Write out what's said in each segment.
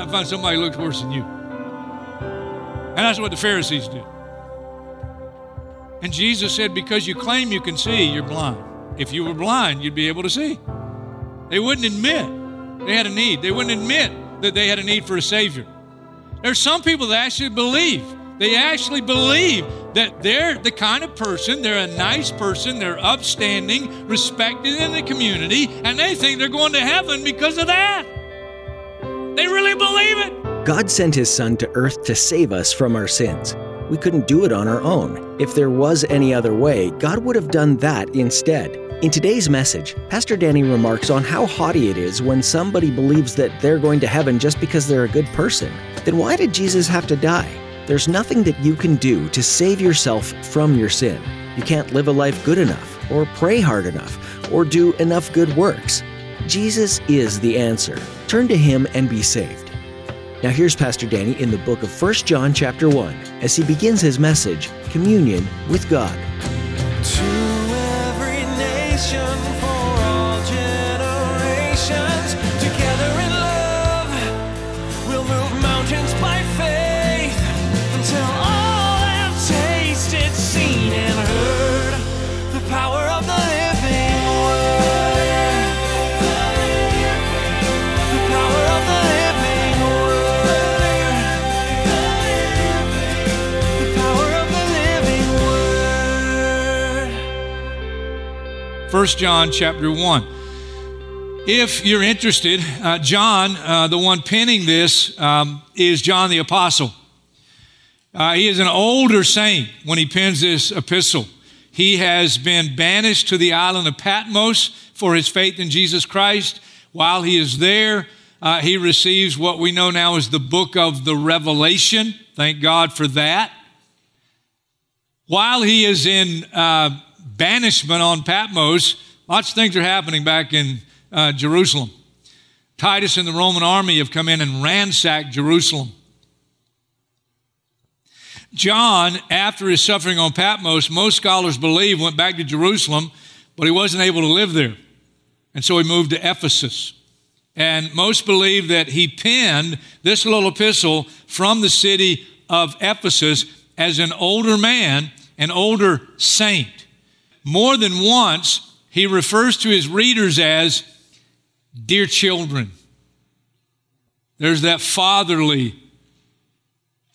Find find somebody who looks worse than you. And that's what the Pharisees did. And Jesus said, Because you claim you can see, you're blind. If you were blind, you'd be able to see. They wouldn't admit they had a need, they wouldn't admit that they had a need for a Savior. There's some people that actually believe. They actually believe that they're the kind of person, they're a nice person, they're upstanding, respected in the community, and they think they're going to heaven because of that. Really believe it. God sent His Son to earth to save us from our sins. We couldn't do it on our own. If there was any other way, God would have done that instead. In today's message, Pastor Danny remarks on how haughty it is when somebody believes that they're going to heaven just because they're a good person. Then why did Jesus have to die? There's nothing that you can do to save yourself from your sin. You can't live a life good enough, or pray hard enough, or do enough good works. Jesus is the answer. Turn to Him and be saved. Now here's Pastor Danny in the book of 1 John chapter 1 as he begins his message, Communion with God. To every nation 1 John chapter 1. If you're interested, uh, John, uh, the one penning this, um, is John the Apostle. Uh, he is an older saint when he pens this epistle. He has been banished to the island of Patmos for his faith in Jesus Christ. While he is there, uh, he receives what we know now as the book of the Revelation. Thank God for that. While he is in uh, banishment on Patmos, lots of things are happening back in uh, Jerusalem. Titus and the Roman army have come in and ransacked Jerusalem. John, after his suffering on Patmos, most scholars believe went back to Jerusalem, but he wasn't able to live there. And so he moved to Ephesus. And most believe that he penned this little epistle from the city of Ephesus as an older man, an older saint. More than once, he refers to his readers as dear children. There's that fatherly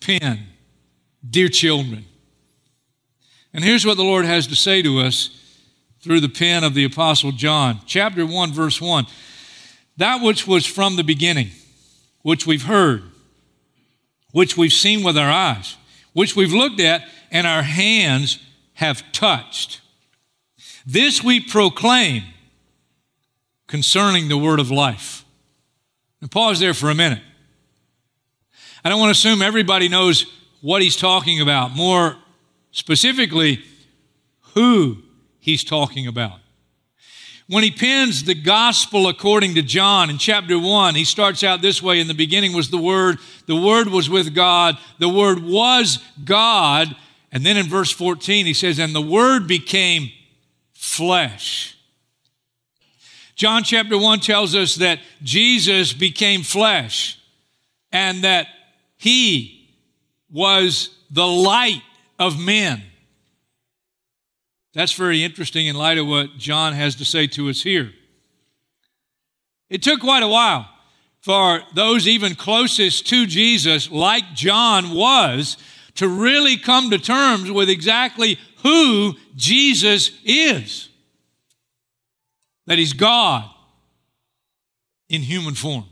pen, dear children. And here's what the Lord has to say to us through the pen of the Apostle John. Chapter 1, verse 1. That which was from the beginning, which we've heard, which we've seen with our eyes, which we've looked at, and our hands have touched. This we proclaim concerning the word of life. And pause there for a minute. I don't want to assume everybody knows what he's talking about, more specifically, who he's talking about. When he pens the gospel according to John in chapter 1, he starts out this way In the beginning was the Word, the Word was with God, the Word was God. And then in verse 14, he says, And the Word became flesh. John chapter 1 tells us that Jesus became flesh and that he was the light of men. That's very interesting in light of what John has to say to us here. It took quite a while for those even closest to Jesus, like John was, to really come to terms with exactly who Jesus is. That he's God in human form.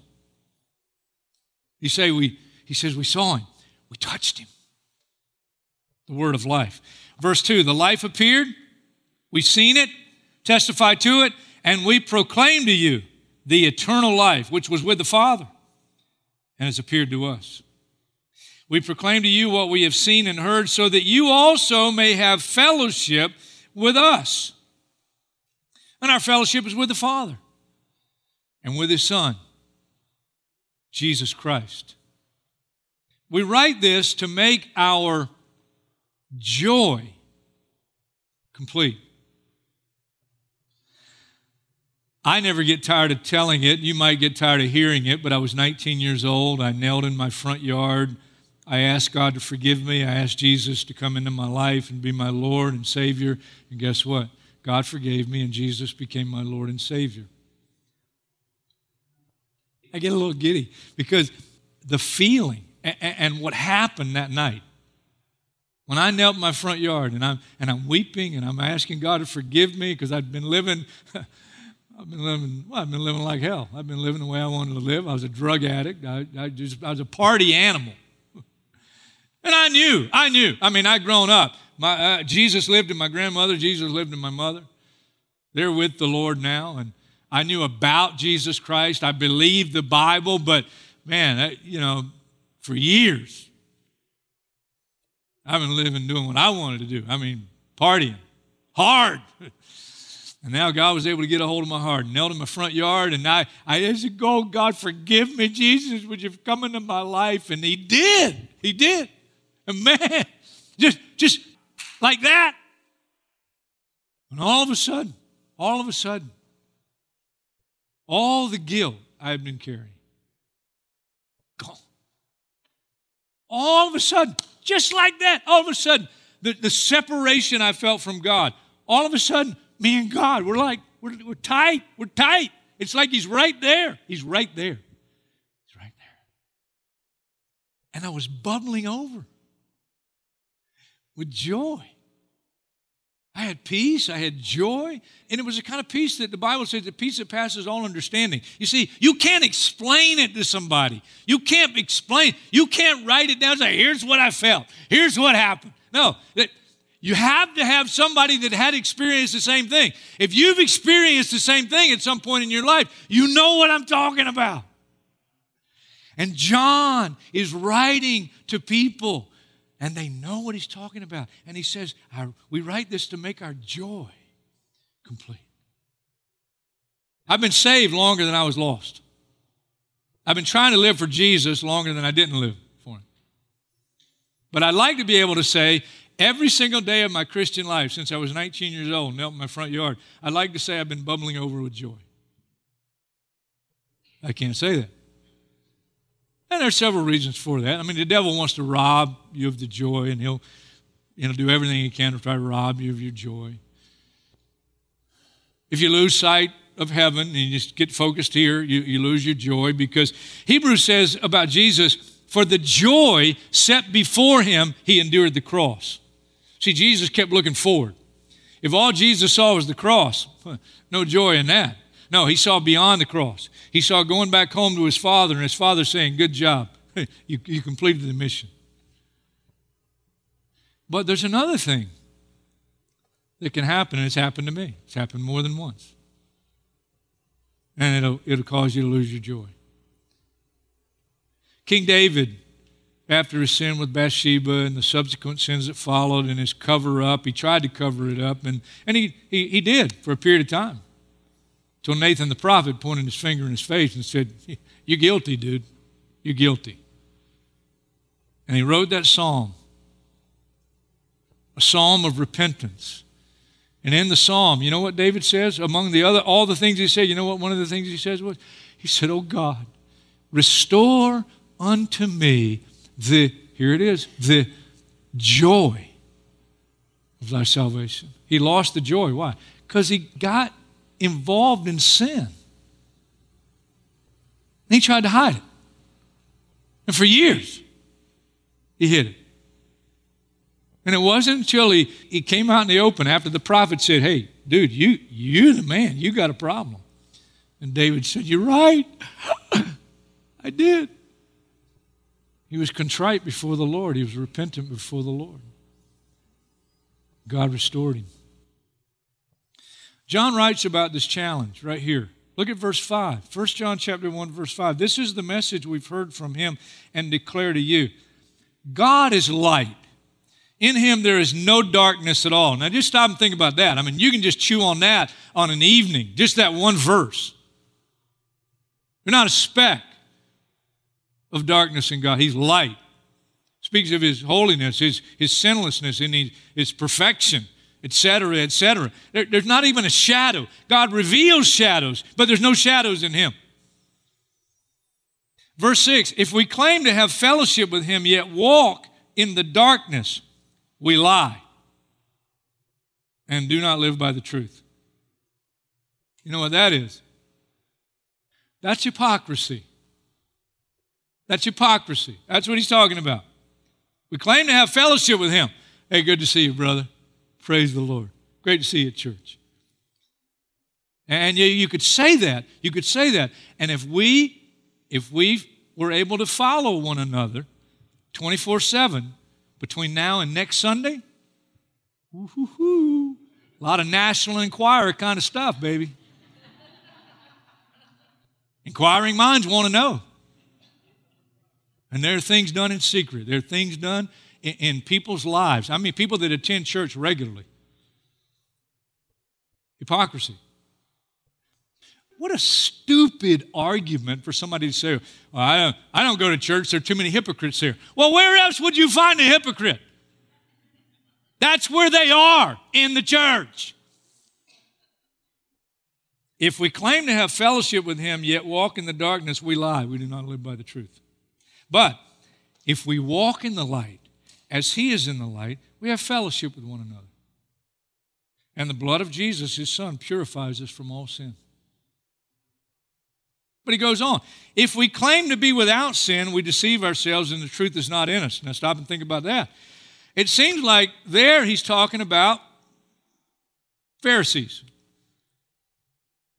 You say we he says we saw him, we touched him. The word of life. Verse 2, the life appeared, we've seen it, testified to it, and we proclaim to you the eternal life which was with the Father and has appeared to us. We proclaim to you what we have seen and heard, so that you also may have fellowship with us. And our fellowship is with the Father and with His Son, Jesus Christ. We write this to make our joy complete. I never get tired of telling it. You might get tired of hearing it, but I was 19 years old. I knelt in my front yard. I asked God to forgive me. I asked Jesus to come into my life and be my Lord and Savior. And guess what? God forgave me, and Jesus became my Lord and Savior. I get a little giddy because the feeling and, what happened that night when I knelt in my front yard and I'm, and I'm weeping and I'm asking God to forgive me because I'd been living I've been living, well, I've been living like hell. I've been living the way I wanted to live. I was a drug addict. I, I, just, I was a party animal. And I knew, I knew. I mean, I'd grown up. My, uh, Jesus lived in my grandmother, Jesus lived in my mother. They're with the Lord now. And I knew about Jesus Christ. I believed the Bible, but man, I, you know, for years, I've been living doing what I wanted to do. I mean, partying hard. And now God was able to get a hold of my heart, knelt in my front yard, and I, I said, Go, God, forgive me, Jesus, would you come into my life? And He did. He did. Man, just, just like that. And all of a sudden, all of a sudden, all the guilt I had been carrying, gone. All of a sudden, just like that, all of a sudden, the, the separation I felt from God, all of a sudden, me and God, we're like, we're, we're tight. We're tight. It's like He's right there. He's right there. He's right there. And I was bubbling over with joy. I had peace, I had joy, and it was a kind of peace that the Bible says the peace that passes all understanding. You see, you can't explain it to somebody. You can't explain, you can't write it down say, here's what I felt, here's what happened. No, you have to have somebody that had experienced the same thing. If you've experienced the same thing at some point in your life, you know what I'm talking about. And John is writing to people, and they know what he's talking about. And he says, We write this to make our joy complete. I've been saved longer than I was lost. I've been trying to live for Jesus longer than I didn't live for him. But I'd like to be able to say, Every single day of my Christian life, since I was 19 years old, knelt in my front yard, I'd like to say I've been bubbling over with joy. I can't say that. And there's several reasons for that. I mean, the devil wants to rob you of the joy, and he'll you know, do everything he can to try to rob you of your joy. If you lose sight of heaven and you just get focused here, you, you lose your joy because Hebrews says about Jesus, for the joy set before him, he endured the cross. See, Jesus kept looking forward. If all Jesus saw was the cross, no joy in that. No, he saw beyond the cross. He saw going back home to his father and his father saying, Good job. you, you completed the mission. But there's another thing that can happen, and it's happened to me. It's happened more than once. And it'll, it'll cause you to lose your joy. King David after his sin with Bathsheba and the subsequent sins that followed and his cover up. He tried to cover it up, and, and he, he, he did for a period of time. Until Nathan the prophet pointed his finger in his face and said, You're guilty, dude. You're guilty. And he wrote that psalm, a psalm of repentance. And in the psalm, you know what David says? Among the other, all the things he said, you know what one of the things he says was? He said, Oh God, restore unto me the, here it is, the joy of thy salvation. He lost the joy. Why? Because he got involved in sin. And he tried to hide it. And for years, he hid it. And it wasn't until he, he came out in the open after the prophet said, Hey, dude, you, you're the man. You got a problem. And David said, You're right. I did. He was contrite before the Lord, he was repentant before the Lord. God restored him. John writes about this challenge right here. Look at verse 5. 1 John chapter 1 verse 5. This is the message we've heard from him and declare to you. God is light. In him there is no darkness at all. Now just stop and think about that. I mean, you can just chew on that on an evening, just that one verse. There's not a speck of darkness in God. He's light. Speaks of his holiness, his, his sinlessness, and his, his perfection, etc., etc. There, there's not even a shadow. God reveals shadows, but there's no shadows in him. Verse 6 If we claim to have fellowship with him, yet walk in the darkness, we lie and do not live by the truth. You know what that is? That's hypocrisy. That's hypocrisy. That's what he's talking about. We claim to have fellowship with him. Hey, good to see you, brother. Praise the Lord. Great to see you at church. And you, you could say that. You could say that. And if we, if we were able to follow one another 24 7 between now and next Sunday, a lot of National Enquirer kind of stuff, baby. Inquiring minds want to know. And there are things done in secret. There are things done in, in, people's lives. I mean, people that attend church regularly. Hypocrisy. What a stupid argument for somebody to say, well, I, don't, I don't go to church, there are too many hypocrites here. Well, where else would you find a hypocrite? That's where they are in the church. If we claim to have fellowship with him, yet walk in the darkness, we lie. We do not live by the truth. But if we walk in the light, as he is in the light, we have fellowship with one another. And the blood of Jesus, his son, purifies us from all sin. But he goes on. If we claim to be without sin, we deceive ourselves and the truth is not in us. Now stop and think about that. It seems like there he's talking about Pharisees.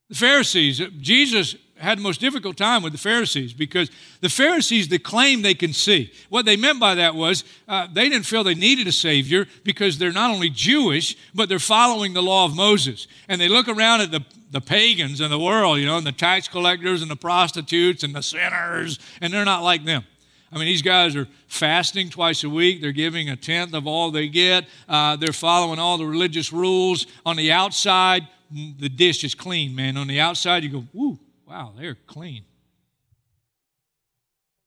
The Pharisees, Jesus had the most difficult time with the Pharisees because the Pharisees that claim they can see. What they meant by that was uh, they didn't feel they needed a Savior because they're not only Jewish, but they're following the law of Moses. And they look around at the, the pagans in the world, you know, and the tax collectors and the prostitutes and the sinners, and they're not like them. I mean, these guys are fasting twice a week. They're giving a tenth of all they get. Uh, they're following all the religious rules. On the outside, the dish is clean, man. On the outside, you go, woo, wow, they're clean.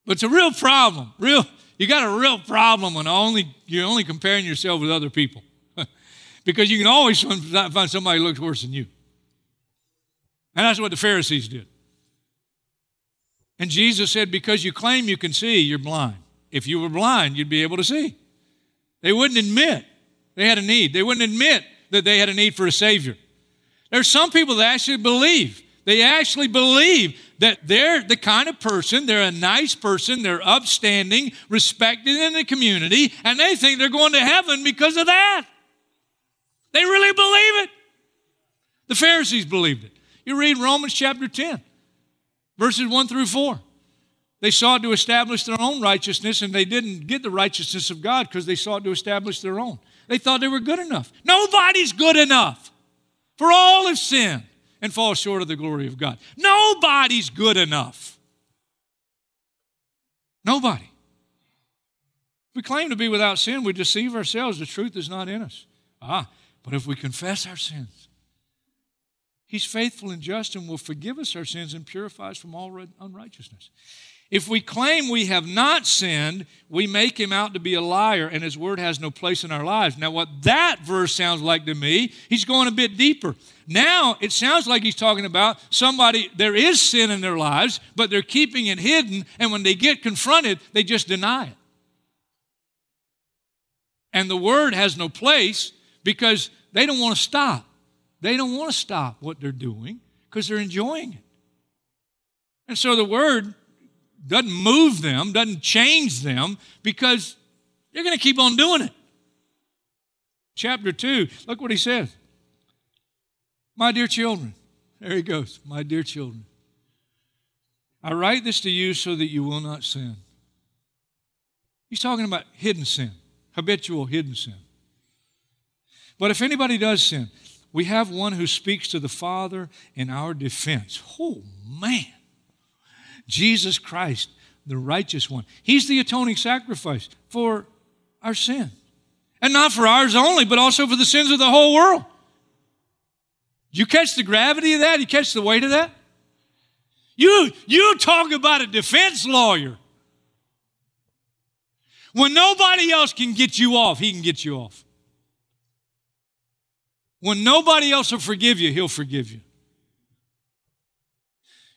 But it's a real problem. Real, you got a real problem when only you're only comparing yourself with other people, because you can always find somebody who looks worse than you. And that's what the Pharisees did. And Jesus said, Because you claim you can see, you're blind. If you were blind, you'd be able to see. They wouldn't admit they had a need, they wouldn't admit that they had a need for a Savior. There's some people that actually believe. They actually believe that they're the kind of person, they're a nice person, they're upstanding, respected in the community, and they think they're going to heaven because of that. They really believe it. The Pharisees believed it. You read Romans chapter 10, verses 1 through 4. They sought to establish their own righteousness, and they didn't get the righteousness of God because they sought to establish their own. They thought they were good enough. Nobody's good enough. For all have sinned and fall short of the glory of God. Nobody's good enough. Nobody. If we claim to be without sin, we deceive ourselves. The truth is not in us. Ah, but if we confess our sins, He's faithful and just and will forgive us our sins and purify us from all unrighteousness. If we claim we have not sinned, we make him out to be a liar and his word has no place in our lives. Now, what that verse sounds like to me, he's going a bit deeper. Now, it sounds like he's talking about somebody, there is sin in their lives, but they're keeping it hidden, and when they get confronted, they just deny it. And the word has no place because they don't want to stop. They don't want to stop what they're doing because they're enjoying it. And so the word doesn't move them, doesn't change them because they're going to keep on doing it. Chapter 2, look what he says. My dear children, there he goes, my dear children. I write this to you so that you will not sin. He's talking about hidden sin, habitual hidden sin. But if anybody does sin, we have one who speaks to the Father in our defense. Oh, man. Jesus Christ, the righteous one. He's the atoning sacrifice for our sin. And not for ours only, but also for the sins of the whole world. You catch the gravity of that? You catch the weight of that? You, you talk about a defense lawyer. When nobody else can get you off, he can get you off. When nobody else will forgive you, he'll forgive you.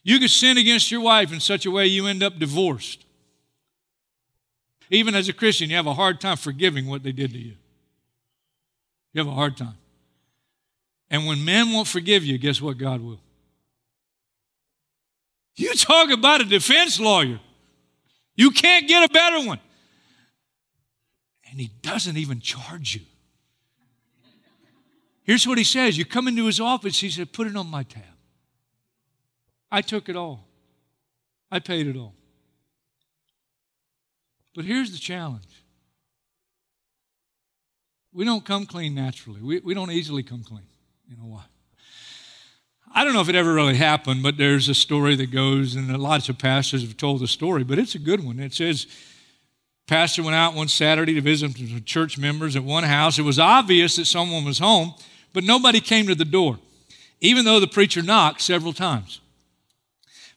You could sin against your wife in such a way you end up divorced. Even as a Christian, you have a hard time forgiving what they did to you. You have a hard time. And when men won't forgive you, guess what? God will. You talk about a defense lawyer. You can't get a better one. And he doesn't even charge you. Here's what he says You come into his office, he said, Put it on my tab. I took it all, I paid it all. But here's the challenge we don't come clean naturally, we, we don't easily come clean. You know why? I don't know if it ever really happened, but there's a story that goes, and lots of pastors have told the story, but it's a good one. It says, Pastor went out one Saturday to visit some church members at one house. It was obvious that someone was home, but nobody came to the door, even though the preacher knocked several times.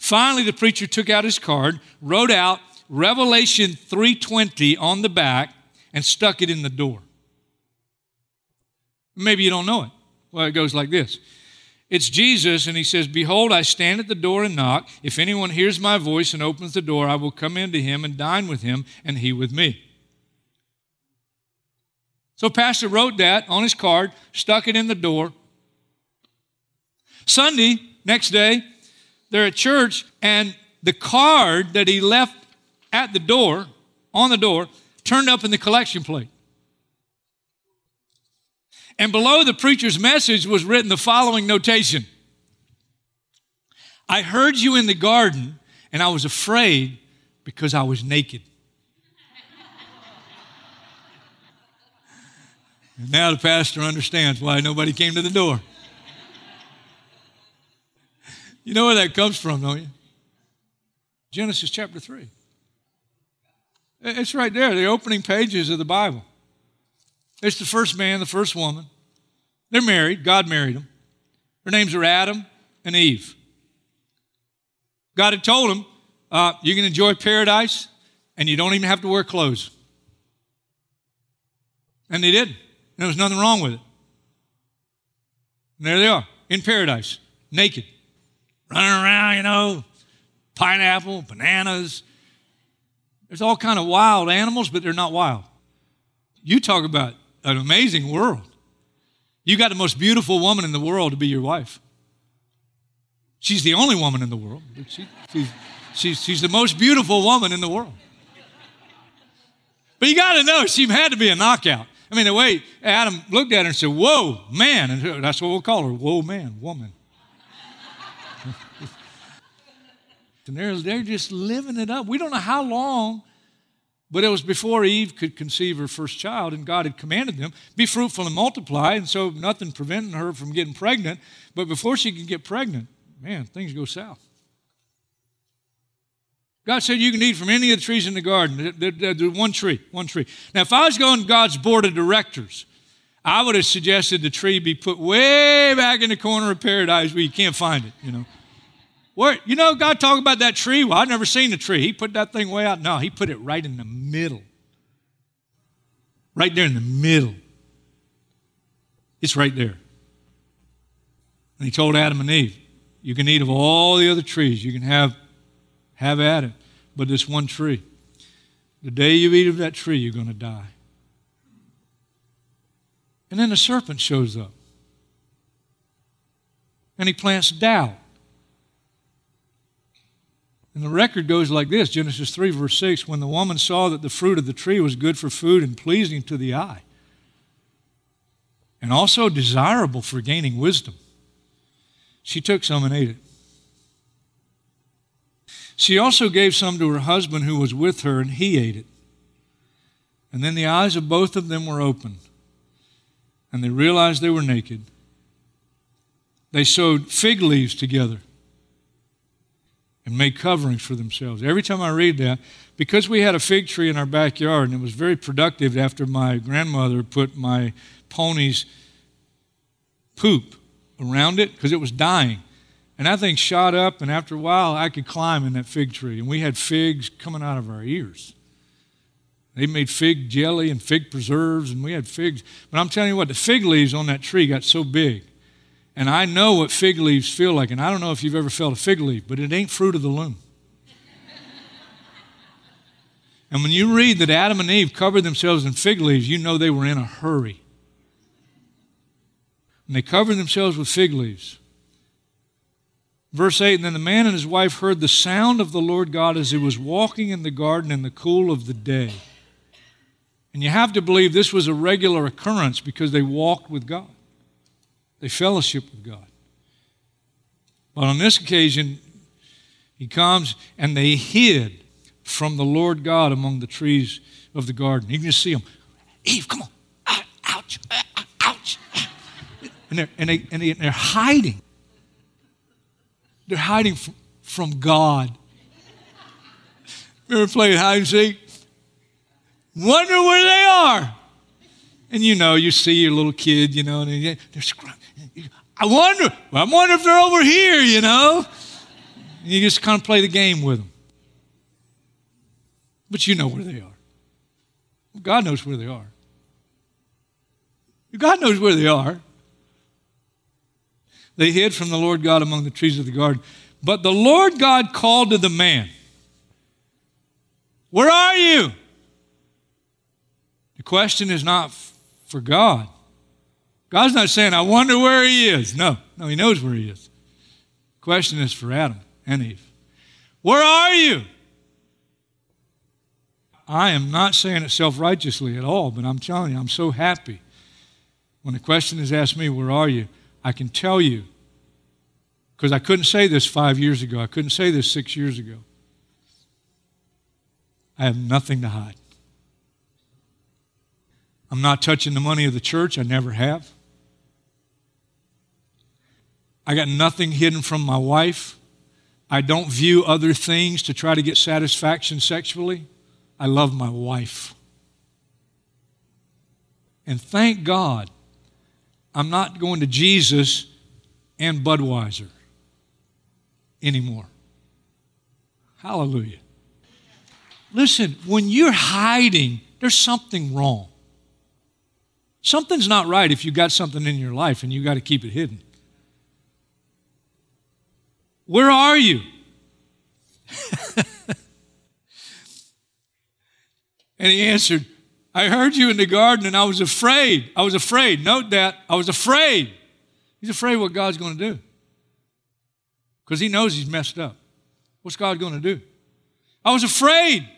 Finally, the preacher took out his card, wrote out Revelation 3:20 on the back, and stuck it in the door. Maybe you don't know it. Well, it goes like this. It's Jesus, and he says, Behold, I stand at the door and knock. If anyone hears my voice and opens the door, I will come into him and dine with him, and he with me. So, Pastor wrote that on his card, stuck it in the door. Sunday, next day, they're at church, and the card that he left at the door, on the door, turned up in the collection plate. And below the preacher's message was written the following notation I heard you in the garden, and I was afraid because I was naked. now the pastor understands why nobody came to the door. You know where that comes from, don't you? Genesis chapter 3. It's right there, the opening pages of the Bible. It's the first man, the first woman. They're married. God married them. Their names are Adam and Eve. God had told them, uh, you can enjoy paradise and you don't even have to wear clothes. And they did. And There was nothing wrong with it. And there they are in paradise, naked, running around, you know, pineapple, bananas. There's all kind of wild animals, but they're not wild. You talk about an amazing world. You got the most beautiful woman in the world to be your wife. She's the only woman in the world. She, she's, she's, she's the most beautiful woman in the world. But you got to know, she had to be a knockout. I mean, the way Adam looked at her and said, Whoa, man. And that's what we'll call her. Whoa, man, woman. And they're, they're just living it up. We don't know how long but it was before Eve could conceive her first child, and God had commanded them, be fruitful and multiply, and so nothing preventing her from getting pregnant. But before she could get pregnant, man, things go south. God said you can eat from any of the trees in the garden. One tree, one tree. Now, if I was going to God's board of directors, I would have suggested the tree be put way back in the corner of paradise where you can't find it, you know. Where, you know, God talked about that tree. Well, I've never seen the tree. He put that thing way out. No, he put it right in the middle. Right there in the middle. It's right there. And he told Adam and Eve, you can eat of all the other trees. You can have, have at it. But this one tree, the day you eat of that tree, you're going to die. And then the serpent shows up. And he plants doubt. And the record goes like this Genesis 3, verse 6 When the woman saw that the fruit of the tree was good for food and pleasing to the eye, and also desirable for gaining wisdom, she took some and ate it. She also gave some to her husband who was with her, and he ate it. And then the eyes of both of them were opened, and they realized they were naked. They sewed fig leaves together and make coverings for themselves. Every time I read that, because we had a fig tree in our backyard and it was very productive after my grandmother put my pony's poop around it because it was dying. And that thing shot up, and after a while, I could climb in that fig tree. And we had figs coming out of our ears. They made fig jelly and fig preserves, and we had figs. But I'm telling you what, the fig leaves on that tree got so big. And I know what fig leaves feel like. And I don't know if you've ever felt a fig leaf, but it ain't fruit of the loom. and when you read that Adam and Eve covered themselves in fig leaves, you know they were in a hurry. And they covered themselves with fig leaves. Verse 8 And then the man and his wife heard the sound of the Lord God as he was walking in the garden in the cool of the day. And you have to believe this was a regular occurrence because they walked with God, they fellowship with God. But on this occasion, he comes and they hid from the Lord God among the trees of the garden. You can just see them. Eve, come on. Ah, ouch, ah, ah, ouch. And they're, and they, and they're hiding. They're hiding from, from God. Remember playing hide and seek? Wonder where they are. And you know, you see your little kid, you know, and they're scrubbing. I wonder, I wonder if they're over here, you know. And you just kind of play the game with them. But you know where they are. God knows where they are. God knows where they are. They hid from the Lord God among the trees of the garden. But the Lord God called to the man, Where are you? The question is not for God. God's not saying, I wonder where he is. No, no, he knows where he is. Question is for Adam and Eve. Where are you? I am not saying it self righteously at all, but I'm telling you, I'm so happy. When the question is asked me, Where are you? I can tell you, because I couldn't say this five years ago, I couldn't say this six years ago. I have nothing to hide. I'm not touching the money of the church, I never have. I got nothing hidden from my wife. I don't view other things to try to get satisfaction sexually. I love my wife. And thank God I'm not going to Jesus and Budweiser anymore. Hallelujah. Listen, when you're hiding, there's something wrong. Something's not right if you got something in your life and you got to keep it hidden. Where are you? and he answered, I heard you in the garden and I was afraid. I was afraid. Note that. I was afraid. He's afraid what God's going to do because he knows he's messed up. What's God going to do? I was afraid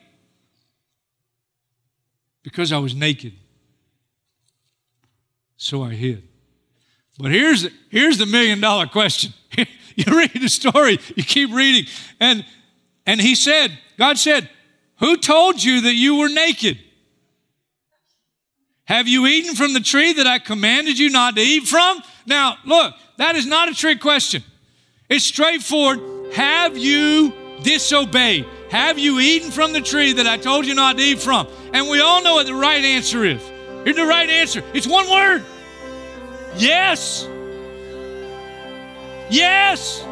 because I was naked. So I hid. But here's here's the million dollar question. you read the story, you keep reading, and, and he said, God said, Who told you that you were naked? Have you eaten from the tree that I commanded you not to eat from? Now, look, that is not a trick question. It's straightforward. Have you disobeyed? Have you eaten from the tree that I told you not to eat from? And we all know what the right answer is. Here's the right answer it's one word yes. Yes.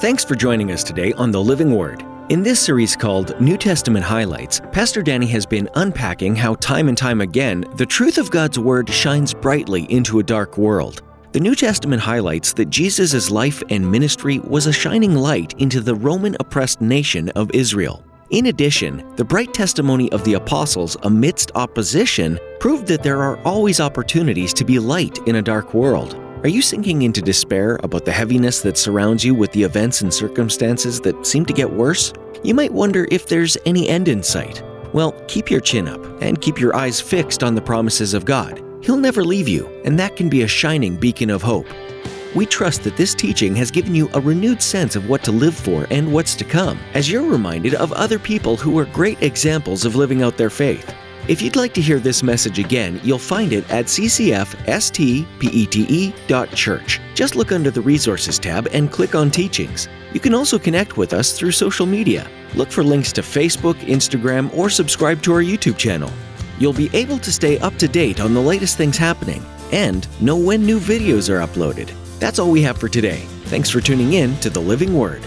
Thanks for joining us today on The Living Word. In this series called New Testament Highlights, Pastor Danny has been unpacking how time and time again the truth of God's Word shines brightly into a dark world. The New Testament highlights that Jesus' life and ministry was a shining light into the Roman oppressed nation of Israel. In addition, the bright testimony of the apostles amidst opposition proved that there are always opportunities to be light in a dark world. Are you sinking into despair about the heaviness that surrounds you with the events and circumstances that seem to get worse? You might wonder if there's any end in sight. Well, keep your chin up and keep your eyes fixed on the promises of God. He'll never leave you, and that can be a shining beacon of hope. We trust that this teaching has given you a renewed sense of what to live for and what's to come, as you're reminded of other people who are great examples of living out their faith. If you'd like to hear this message again, you'll find it at ccfstpete.church. Just look under the Resources tab and click on Teachings. You can also connect with us through social media. Look for links to Facebook, Instagram, or subscribe to our YouTube channel. You'll be able to stay up to date on the latest things happening and know when new videos are uploaded. That's all we have for today. Thanks for tuning in to the Living Word.